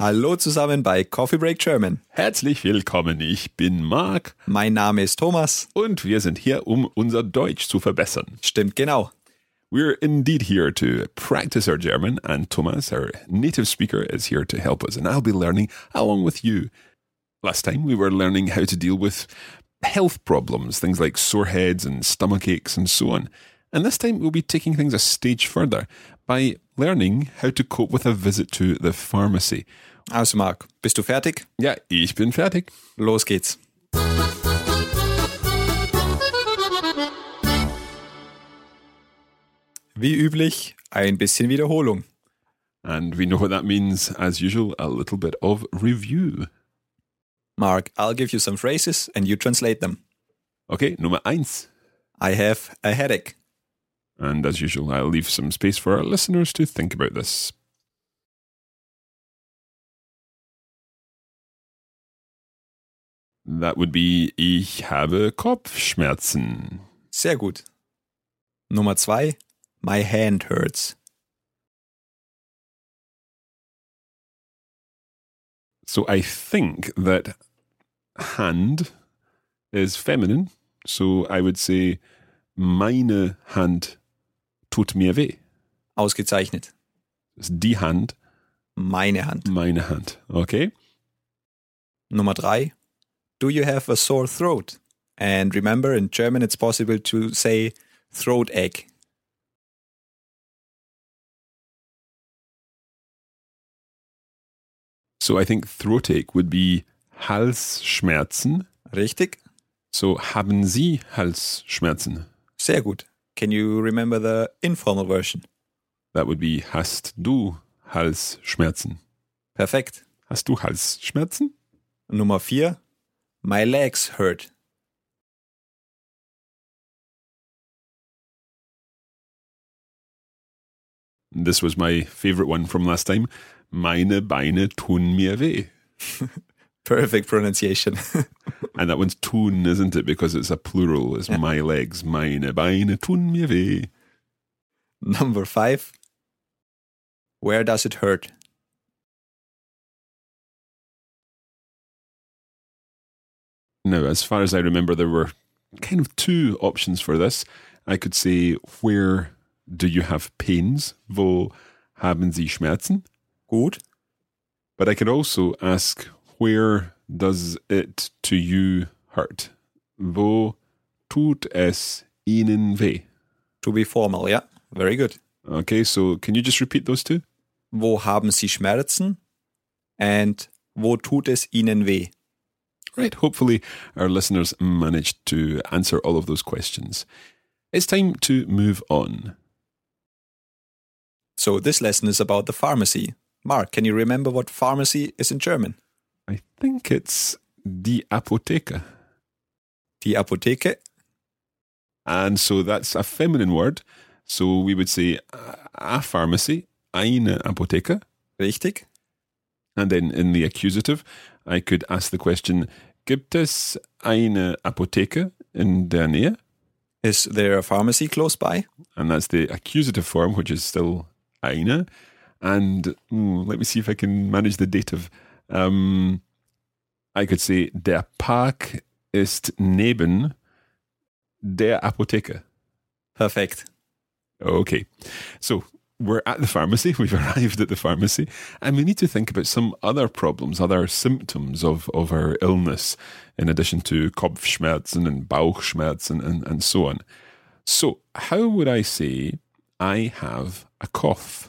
Hallo zusammen bei Coffee Break German. Herzlich willkommen, ich bin Marc Mein Name ist Thomas. und wir sind hier, um unser Deutsch zu verbessern. Stimmt genau. We're indeed here to practice our German, and Thomas, our native speaker, is here to help us, and I'll be learning along with you. Last time we were learning how to deal with health problems, things like sore heads and stomach aches and so on. And this time we'll be taking things a stage further by learning how to cope with a visit to the pharmacy. Also Marc, bist du fertig? Ja, ich bin fertig. Los geht's. Wie üblich, ein bisschen Wiederholung. And we know what that means, as usual, a little bit of review. Mark, I'll give you some phrases and you translate them. Okay, Nummer eins. I have a headache. And as usual, I'll leave some space for our listeners to think about this. That would be Ich habe Kopfschmerzen. Sehr gut. Nummer zwei, my hand hurts. So I think that hand is feminine. So I would say meine Hand tut mir weh. Ausgezeichnet. Das ist die Hand, Meine Hand. meine Hand. Okay? Nummer drei, do you have a sore throat? And remember, in German it's possible to say throat ache. So I think throatache would be Halsschmerzen. Richtig? So haben Sie Halsschmerzen? Sehr gut. Can you remember the informal version? That would be Hast du Halsschmerzen? Perfekt. Hast du Halsschmerzen? Nummer vier, my legs hurt. This was my favorite one from last time. Meine Beine tun mir weh. Perfect pronunciation. And that one's tun, isn't it? Because it's a plural. It's my legs. Meine Beine tun mir weh. Number five, where does it hurt? Now, as far as I remember, there were kind of two options for this. I could say, where do you have pains? Wo haben Sie Schmerzen? Gut. But I could also ask, where does it to you hurt? Wo tut es Ihnen weh? To be formal, yeah. Very good. Okay, so can you just repeat those two? Wo haben Sie Schmerzen? And wo tut es Ihnen weh? Right, hopefully our listeners managed to answer all of those questions. It's time to move on. So this lesson is about the pharmacy. Mark, can you remember what pharmacy is in German? I think it's die Apotheke. Die Apotheke. And so that's a feminine word. So we would say a pharmacy, eine Apotheke. Richtig? And then in the accusative, I could ask the question, gibt es eine Apotheke in der Nähe? Is there a pharmacy close by? And that's the accusative form, which is still eine. And mm, let me see if I can manage the dative. Um, I could say, der Park ist neben der Apotheke. Perfect. Okay. So we're at the pharmacy. We've arrived at the pharmacy. And we need to think about some other problems, other symptoms of, of our illness, in addition to Kopfschmerzen and Bauchschmerzen and, and so on. So, how would I say I have a cough?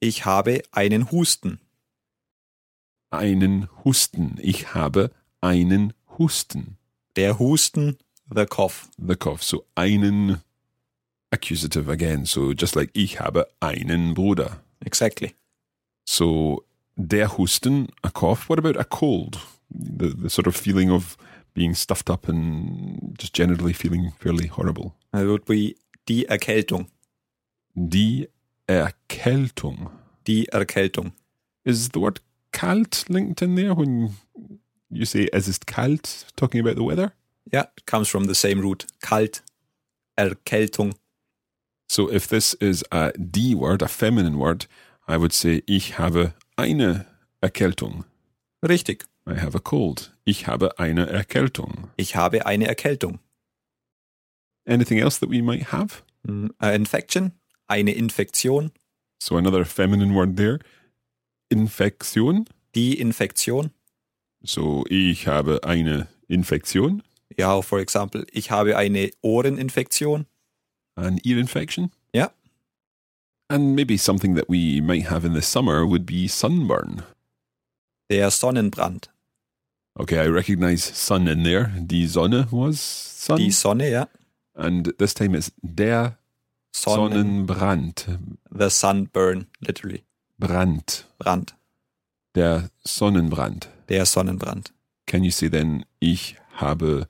Ich habe einen Husten. Einen Husten. Ich habe einen Husten. Der Husten, the cough. The cough. So einen accusative again. So just like ich habe einen Bruder. Exactly. So der Husten, a cough. What about a cold? The, the sort of feeling of being stuffed up and just generally feeling fairly horrible. It would be die Erkältung. Die Erkältung. Die Erkältung. Is the word kalt linked in there when you say es ist kalt, talking about the weather? Yeah, it comes from the same root. Kalt. Erkältung. So if this is a D word, a feminine word, I would say ich habe eine Erkältung. Richtig. I have a cold. Ich habe eine Erkältung. Ich habe eine Erkältung. Anything else that we might have? Mm, infection. Eine Infektion. So another feminine word there. Infektion. Die Infektion. So ich habe eine Infektion. Ja, for example, ich habe eine Ohreninfektion. An ear infection. Ja. And maybe something that we might have in the summer would be sunburn. Der Sonnenbrand. Okay, I recognize sun in there. Die Sonne was sun. Die Sonne, ja. and this time it's der Sonnen. Sonnenbrand. The sunburn, literally. Brand. Brand. Der Sonnenbrand. Der Sonnenbrand. Can you say then, ich habe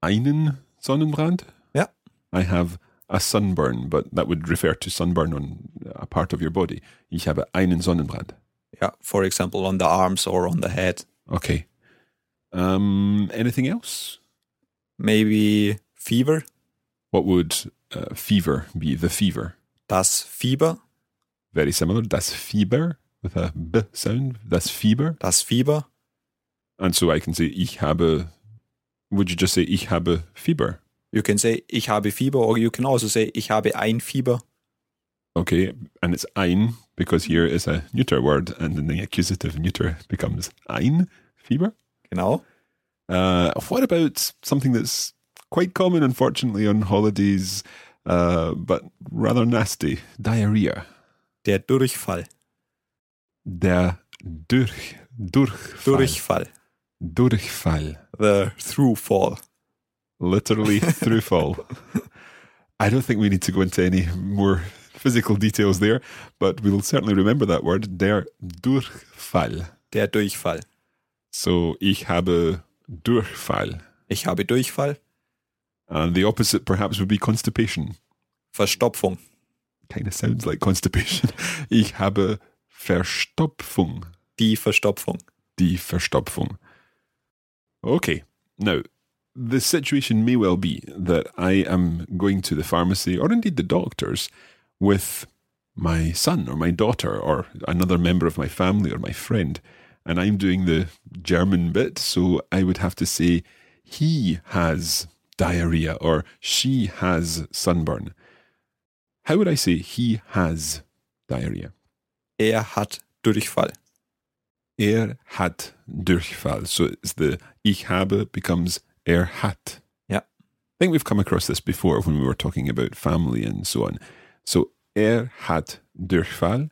einen Sonnenbrand? Ja. I have a sunburn, but that would refer to sunburn on a part of your body. Ich habe einen Sonnenbrand. Ja, for example, on the arms or on the head. Okay. Um, anything else? Maybe fever. What would uh, fever be? The fever. Das Fieber. Very similar. Das Fieber with a b sound. Das Fieber. Das Fieber. And so I can say, ich habe, would you just say, ich habe Fieber? You can say, ich habe Fieber, or you can also say, ich habe ein Fieber. Okay, and it's ein because here is a neuter word, and then the accusative neuter becomes ein, Fieber. Genau. Uh, what about something that's quite common, unfortunately, on holidays, uh, but rather nasty? Diarrhea. Der Durchfall. Der durch, Durchfall. Durchfall. Durchfall. The throughfall. literally through fall. I don't think we need to go into any more physical details there, but we'll certainly remember that word, der Durchfall. Der Durchfall. So, ich habe Durchfall. Ich habe Durchfall. And the opposite perhaps would be constipation. Verstopfung. Kind of sounds like constipation. Ich habe Verstopfung. Die Verstopfung. Die Verstopfung. Okay, now the situation may well be that I am going to the pharmacy or indeed the doctors with my son or my daughter or another member of my family or my friend, and I'm doing the German bit, so I would have to say, he has diarrhea or she has sunburn. How would I say he has diarrhea? Er hat Durchfall. Er hat Durchfall. So it's the ich habe becomes er hat. Yeah. I think we've come across this before when we were talking about family and so on. So er hat Durchfall.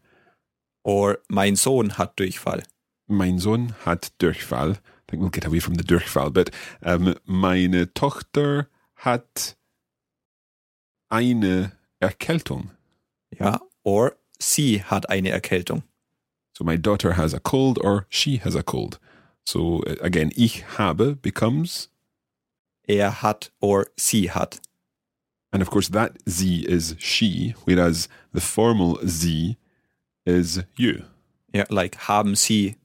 Or mein Sohn hat Durchfall. Mein Sohn hat Durchfall. I think we'll get away from the Durchfall but Um, meine Tochter hat eine Erkältung. Ja. Or sie hat eine Erkältung. So my daughter has a cold or she has a cold. So uh, again, ich habe becomes, Er hat or sie hat. and of course that sie is she, whereas the formal sie is you. Ja, like haben sie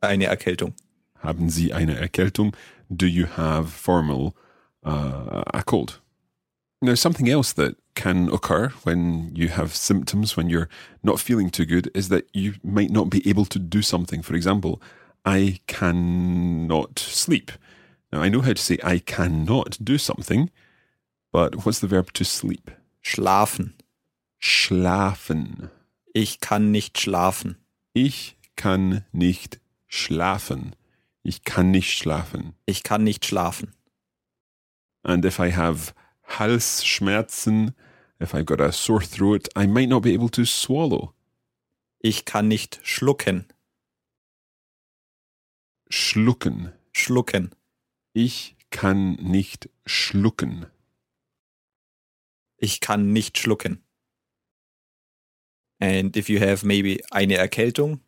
eine Erkältung. Haben Sie eine Erkältung? Do you have formal uh, a cold? Now, something else that can occur when you have symptoms, when you're not feeling too good, is that you might not be able to do something. For example, I cannot sleep. Now, I know how to say I cannot do something, but what's the verb to sleep? Schlafen. Schlafen. Ich kann nicht schlafen. Ich kann nicht schlafen. Ich kann nicht schlafen. Ich kann nicht schlafen. And if I have Halsschmerzen, if I've got a sore throat, I might not be able to swallow. Ich kann nicht schlucken. Schlucken. Schlucken. Ich kann nicht schlucken. Ich kann nicht schlucken. And if you have maybe eine Erkältung,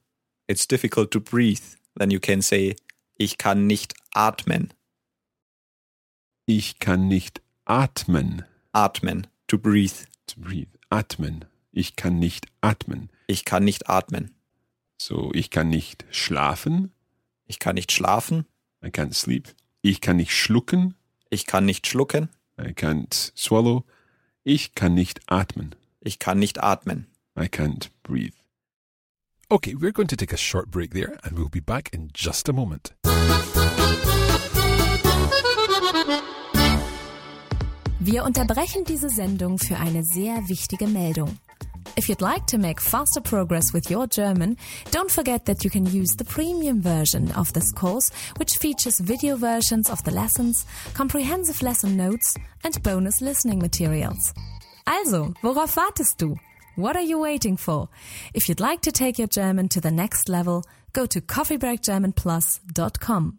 it's difficult to breathe, then you can say, ich kann nicht atmen. Ich kann nicht atmen. Atmen, to breathe. To breathe. Atmen. Ich kann nicht atmen. Ich kann nicht atmen. So, ich kann nicht schlafen. Ich kann nicht schlafen. I can't sleep. Ich kann nicht schlucken. Ich kann nicht schlucken. I can't swallow. Ich kann nicht atmen. Ich kann nicht atmen. I can't breathe. Okay, we're going to take a short break there and we'll be back in just a moment. Wir unterbrechen diese Sendung für eine sehr wichtige Meldung. If you'd like to make faster progress with your German, don't forget that you can use the premium version of this course, which features video versions of the lessons, comprehensive lesson notes, and bonus listening materials. Also, worauf wartest du? What are you waiting for? If you'd like to take your German to the next level, go to coffeebreakgermanplus.com.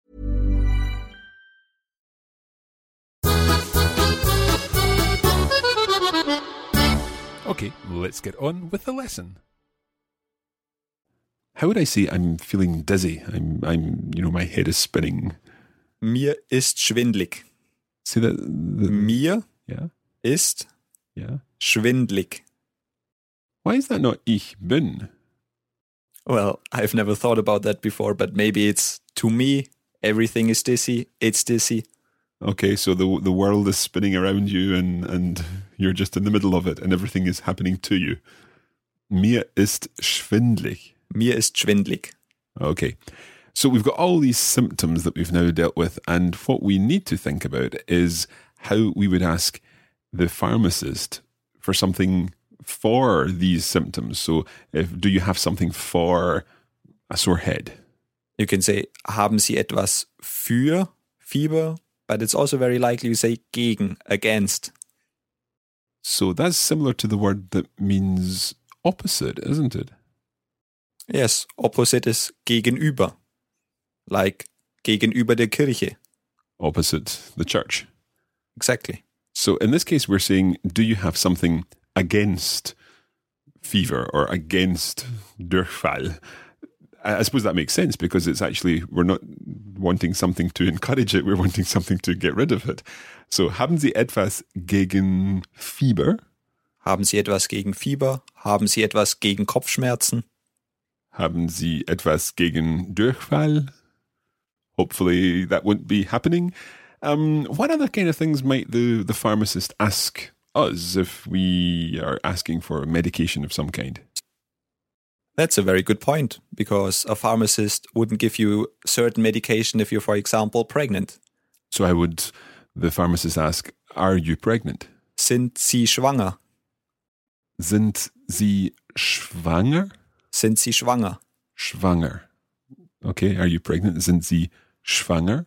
Okay, let's get on with the lesson. How would I say I'm feeling dizzy? I'm, I'm, you know, my head is spinning. Mir ist schwindlig. See that? The, Mir yeah, ist yeah. schwindlig. Why is that not ich bin? Well, I've never thought about that before, but maybe it's to me, everything is dizzy, it's dizzy. Okay, so the the world is spinning around you, and and you're just in the middle of it, and everything is happening to you. Mir ist schwindlig. Mir ist schwindlig. Okay. So we've got all these symptoms that we've now dealt with, and what we need to think about is how we would ask the pharmacist for something for these symptoms. So, if do you have something for a sore head? You can say, haben Sie etwas für Fieber? But it's also very likely you say gegen, against. So that's similar to the word that means opposite, isn't it? Yes, opposite is gegenüber. Like gegenüber der Kirche. Opposite the church. Exactly. So in this case, we're saying, do you have something against fever or against Durchfall? I suppose that makes sense because it's actually, we're not wanting something to encourage it, we're wanting something to get rid of it. So, haben Sie etwas gegen Fieber? Haben Sie etwas gegen Fieber? Haben Sie etwas gegen Kopfschmerzen? Haben Sie etwas gegen Durchfall? Hopefully that won't be happening. Um, what other kind of things might the, the pharmacist ask us if we are asking for medication of some kind? That's a very good point because a pharmacist wouldn't give you certain medication if you're, for example, pregnant. So, I would the pharmacist ask, Are you pregnant? Sind Sie schwanger? Sind Sie schwanger? Sind Sie schwanger? Schwanger. Okay, are you pregnant? Sind Sie schwanger?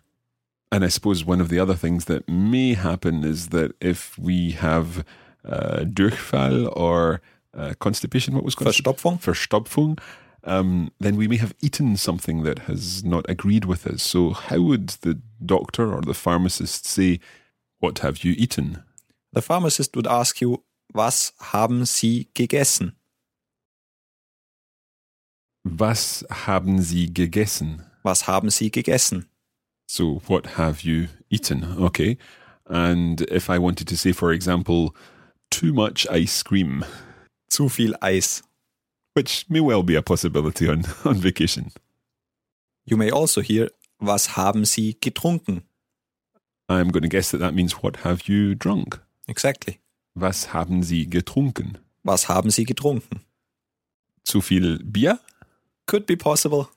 And I suppose one of the other things that may happen is that if we have uh, Durchfall or uh, constipation, what was Verstopfung? Verstopfung, um, then we may have eaten something that has not agreed with us. So, how would the doctor or the pharmacist say, What have you eaten? The pharmacist would ask you, was haben Sie gegessen? Was haben Sie gegessen? Was haben Sie gegessen? So, what have you eaten? Okay. And if I wanted to say, for example, too much ice cream, Zu viel Eis. which may well be a possibility on, on vacation. You may also hear, was haben Sie getrunken? I'm going to guess that that means what have you drunk? Exactly. Was haben Sie getrunken? Was haben Sie getrunken? Zu viel Bier? Could be possible.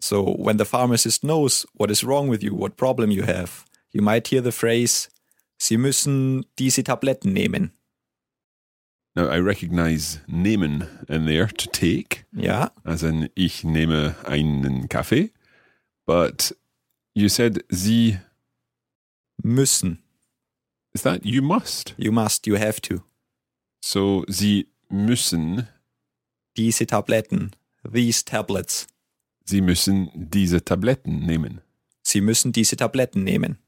So, when the pharmacist knows what is wrong with you, what problem you have, you might hear the phrase, Sie müssen diese Tabletten nehmen. Now, I recognize nehmen in there to take, Yeah. as in ich nehme einen Kaffee. But you said Sie, müssen. is that you must? You must, you have to. So Sie müssen, Diese Tabletten. These tablets. Sie müssen diese Tabletten nehmen. Sie müssen diese Tabletten nehmen.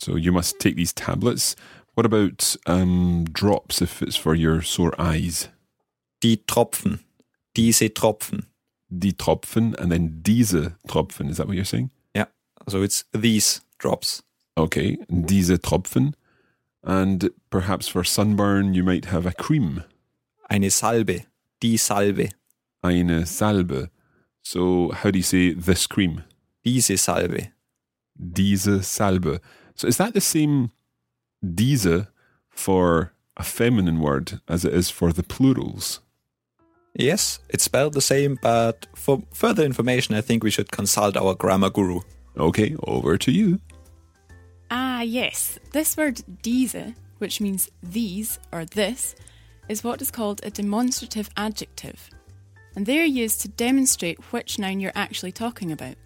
So you must take these tablets. What about um, drops if it's for your sore eyes? Die Tropfen. Diese Tropfen. Die Tropfen and then diese Tropfen. Is that what you're saying? Yeah. so it's these drops. Okay, diese Tropfen. And perhaps for sunburn, you might have a cream, Eine Salbe. Die Salbe. eine Salbe. So how do you say this cream? Diese Salbe. Diese Salbe. So is that the same diese for a feminine word as it is for the plurals? Yes, it's spelled the same, but for further information, I think we should consult our grammar guru. Okay, over to you. Ah, yes. This word diese, which means these or this, is what is called a demonstrative adjective. And they are used to demonstrate which noun you're actually talking about.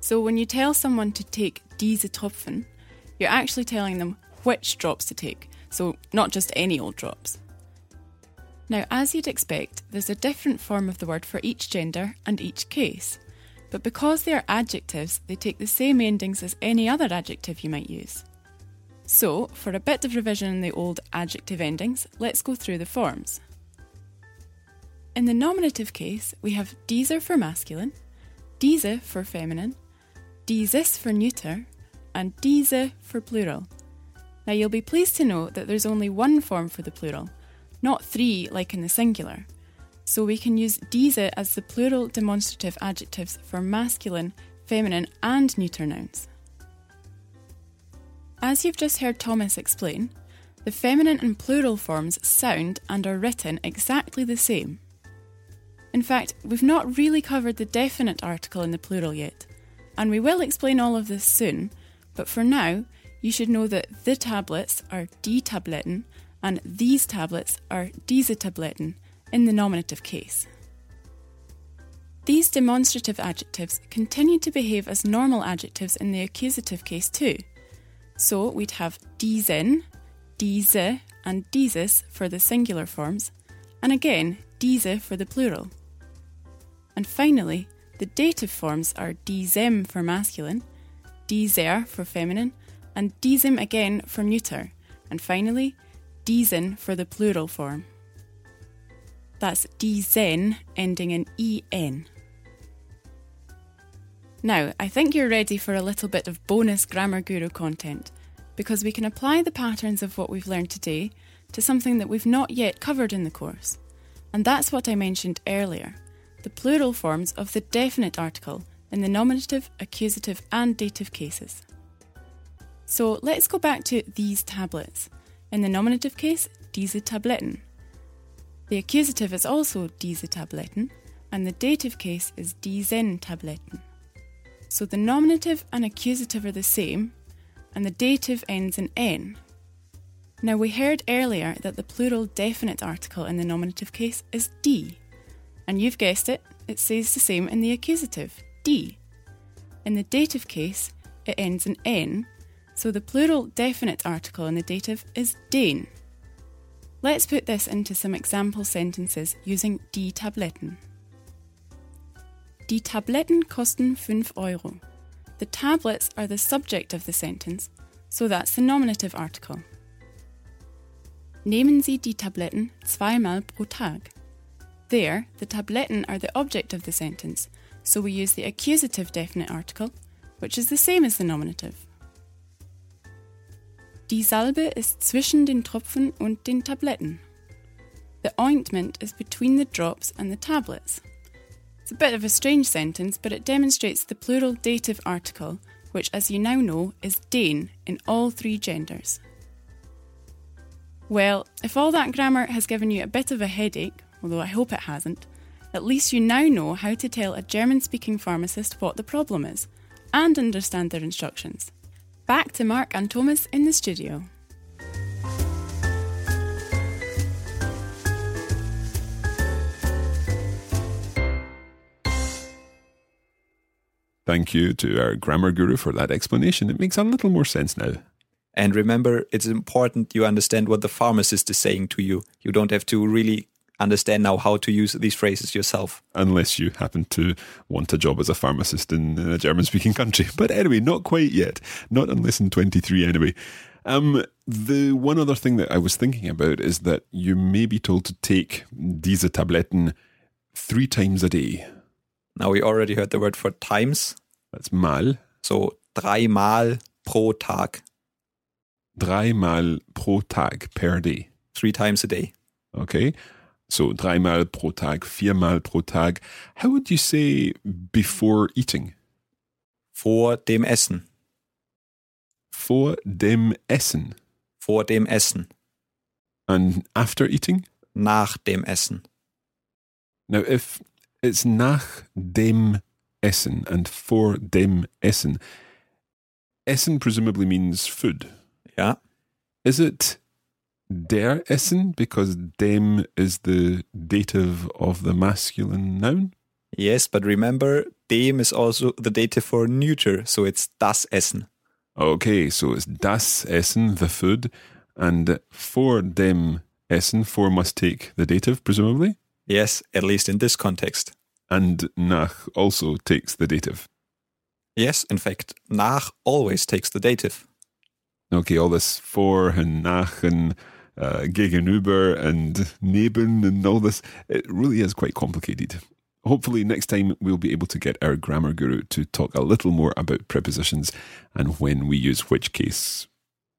So when you tell someone to take diese Tropfen, you're actually telling them which drops to take, so not just any old drops. Now, as you'd expect, there's a different form of the word for each gender and each case. But because they are adjectives, they take the same endings as any other adjective you might use. So, for a bit of revision in the old adjective endings, let's go through the forms. In the nominative case, we have diese for masculine, diese for feminine, dieses for neuter, and diese for plural. Now, you'll be pleased to know that there's only one form for the plural, not three like in the singular. So we can use diese as the plural demonstrative adjectives for masculine, feminine, and neuter nouns. As you've just heard Thomas explain, the feminine and plural forms sound and are written exactly the same. In fact, we've not really covered the definite article in the plural yet, and we will explain all of this soon, but for now, you should know that the tablets are die Tabletten and these tablets are diese Tabletten in the nominative case. These demonstrative adjectives continue to behave as normal adjectives in the accusative case too. So we'd have diesen, diese, and dieses for the singular forms, and again diese for the plural. And finally, the dative forms are diesem for masculine, dieser for feminine, and diesem again for neuter, and finally, diesen for the plural form. That's diesen ending in en. Now, I think you're ready for a little bit of bonus Grammar Guru content because we can apply the patterns of what we've learned today to something that we've not yet covered in the course. And that's what I mentioned earlier the plural forms of the definite article in the nominative, accusative, and dative cases. So let's go back to these tablets. In the nominative case, diese Tabletten. The accusative is also diese Tabletten, and the dative case is diesen Tabletten. So the nominative and accusative are the same, and the dative ends in n. Now we heard earlier that the plural definite article in the nominative case is die, and you've guessed it, it says the same in the accusative, die. In the dative case, it ends in n, so the plural definite article in the dative is den. Let's put this into some example sentences using die Tabletten. Die Tabletten kosten 5 Euro. The tablets are the subject of the sentence, so that's the nominative article. Nehmen Sie die Tabletten zweimal pro Tag. There, the Tabletten are the object of the sentence, so we use the accusative definite article, which is the same as the nominative. Die Salbe ist zwischen den Tropfen und den Tabletten. The ointment is between the drops and the tablets. It's a bit of a strange sentence, but it demonstrates the plural dative article, which, as you now know, is den in all three genders. Well, if all that grammar has given you a bit of a headache, although I hope it hasn't, at least you now know how to tell a German speaking pharmacist what the problem is and understand their instructions. Back to Mark and Thomas in the studio. Thank you to our grammar guru for that explanation. It makes a little more sense now. And remember, it's important you understand what the pharmacist is saying to you. You don't have to really understand now how to use these phrases yourself. Unless you happen to want a job as a pharmacist in a German speaking country. But anyway, not quite yet. Not unless in 23 anyway. Um, the one other thing that I was thinking about is that you may be told to take diese Tabletten three times a day. Now we already heard the word for times. That's mal. So dreimal pro Tag. Dreimal pro Tag per day. Three times a day. Okay. So dreimal pro Tag, viermal pro Tag. How would you say before eating? Vor dem Essen. Vor dem Essen. Vor dem Essen. And after eating? Nach dem Essen. Now, if it's nach dem Essen and vor dem Essen, Essen presumably means food. Yeah. Is it der Essen because dem is the dative of the masculine noun? Yes, but remember, dem is also the dative for neuter, so it's das Essen. Okay, so it's das Essen, the food, and vor dem Essen, vor must take the dative, presumably? Yes, at least in this context. And nach also takes the dative. Yes, in fact, nach always takes the dative. Okay, all this vor and nach and uh, gegenüber and neben and all this, it really is quite complicated. Hopefully, next time we'll be able to get our grammar guru to talk a little more about prepositions and when we use which case.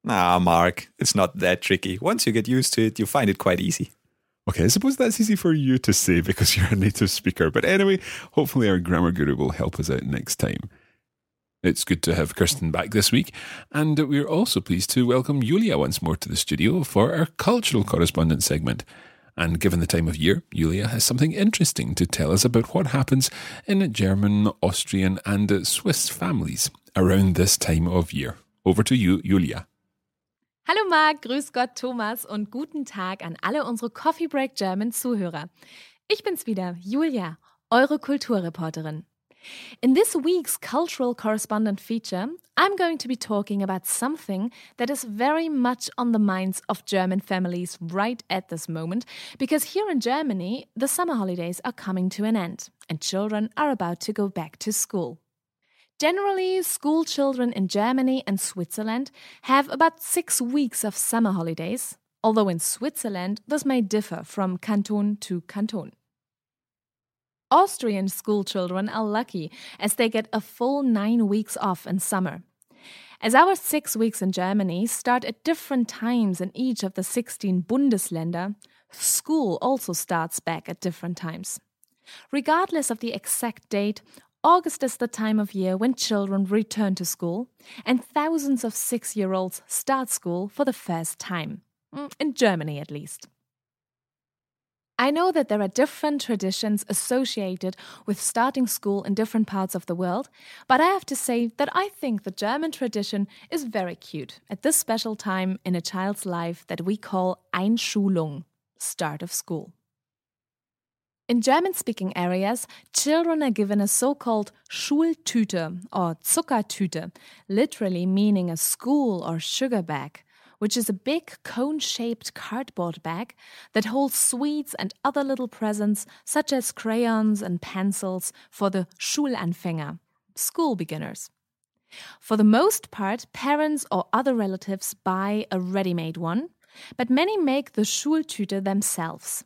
Ah, Mark, it's not that tricky. Once you get used to it, you find it quite easy. Okay, I suppose that's easy for you to say because you're a native speaker. But anyway, hopefully, our grammar guru will help us out next time. It's good to have Kirsten back this week, and we're also pleased to welcome Julia once more to the studio for our cultural correspondence segment. And given the time of year, Julia has something interesting to tell us about what happens in German, Austrian, and Swiss families around this time of year. Over to you, Julia. Hallo Marc, grüß Gott Thomas und guten Tag an alle unsere Coffee Break German Zuhörer. Ich bin's wieder, Julia, eure Kulturreporterin. In this week's cultural correspondent feature, I'm going to be talking about something that is very much on the minds of German families right at this moment, because here in Germany, the summer holidays are coming to an end and children are about to go back to school. Generally, school children in Germany and Switzerland have about six weeks of summer holidays, although in Switzerland this may differ from canton to canton. Austrian school children are lucky as they get a full nine weeks off in summer. As our six weeks in Germany start at different times in each of the 16 Bundesländer, school also starts back at different times. Regardless of the exact date, August is the time of year when children return to school, and thousands of six year olds start school for the first time. Mm, in Germany, at least. I know that there are different traditions associated with starting school in different parts of the world, but I have to say that I think the German tradition is very cute at this special time in a child's life that we call Einschulung, start of school. In German speaking areas, children are given a so called Schultüte or Zuckertüte, literally meaning a school or sugar bag, which is a big cone shaped cardboard bag that holds sweets and other little presents, such as crayons and pencils, for the Schulanfänger, school beginners. For the most part, parents or other relatives buy a ready made one, but many make the Schultüte themselves.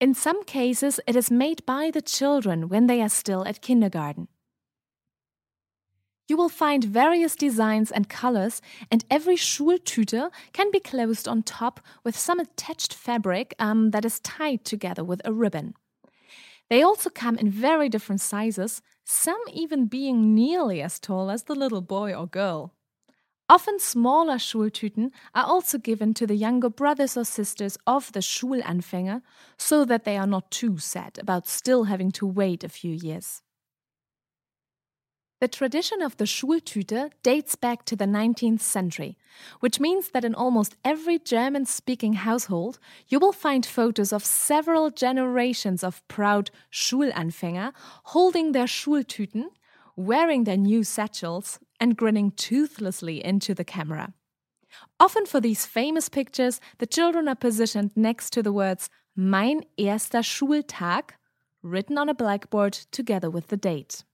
In some cases, it is made by the children when they are still at kindergarten. You will find various designs and colors, and every Schultüte can be closed on top with some attached fabric um, that is tied together with a ribbon. They also come in very different sizes, some even being nearly as tall as the little boy or girl. Often smaller Schultüten are also given to the younger brothers or sisters of the Schulanfänger so that they are not too sad about still having to wait a few years. The tradition of the Schultüte dates back to the 19th century, which means that in almost every German speaking household, you will find photos of several generations of proud Schulanfänger holding their Schultüten, wearing their new satchels, and grinning toothlessly into the camera. Often for these famous pictures, the children are positioned next to the words Mein erster Schultag, written on a blackboard together with the date.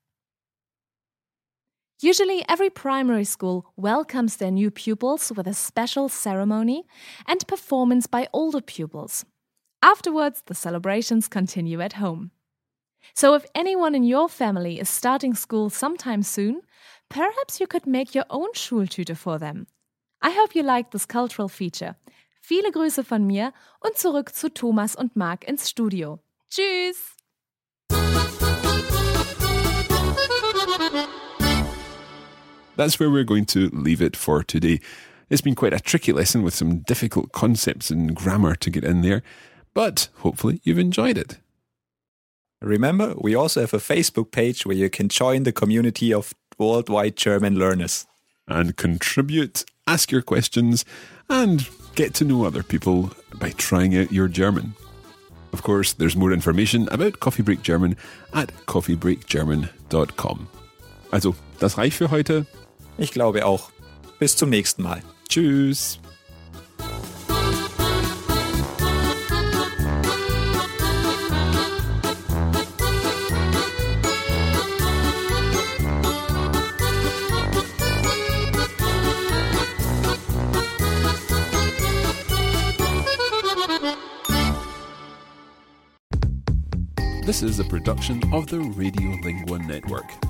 Usually, every primary school welcomes their new pupils with a special ceremony and performance by older pupils. Afterwards, the celebrations continue at home. So, if anyone in your family is starting school sometime soon, perhaps you could make your own Schultüte for them. I hope you like this cultural feature. Viele Grüße von mir und zurück zu Thomas und Marc ins Studio. Tschüss! That's where we're going to leave it for today. It's been quite a tricky lesson with some difficult concepts and grammar to get in there, but hopefully you've enjoyed it. Remember, we also have a Facebook page where you can join the community of worldwide German learners. And contribute, ask your questions, and get to know other people by trying out your German. Of course, there's more information about Coffee Break German at coffeebreakgerman.com. Also, das reicht für heute. Ich glaube auch. Bis zum nächsten Mal. Tschüss. This is a production of the Radiolingua Network.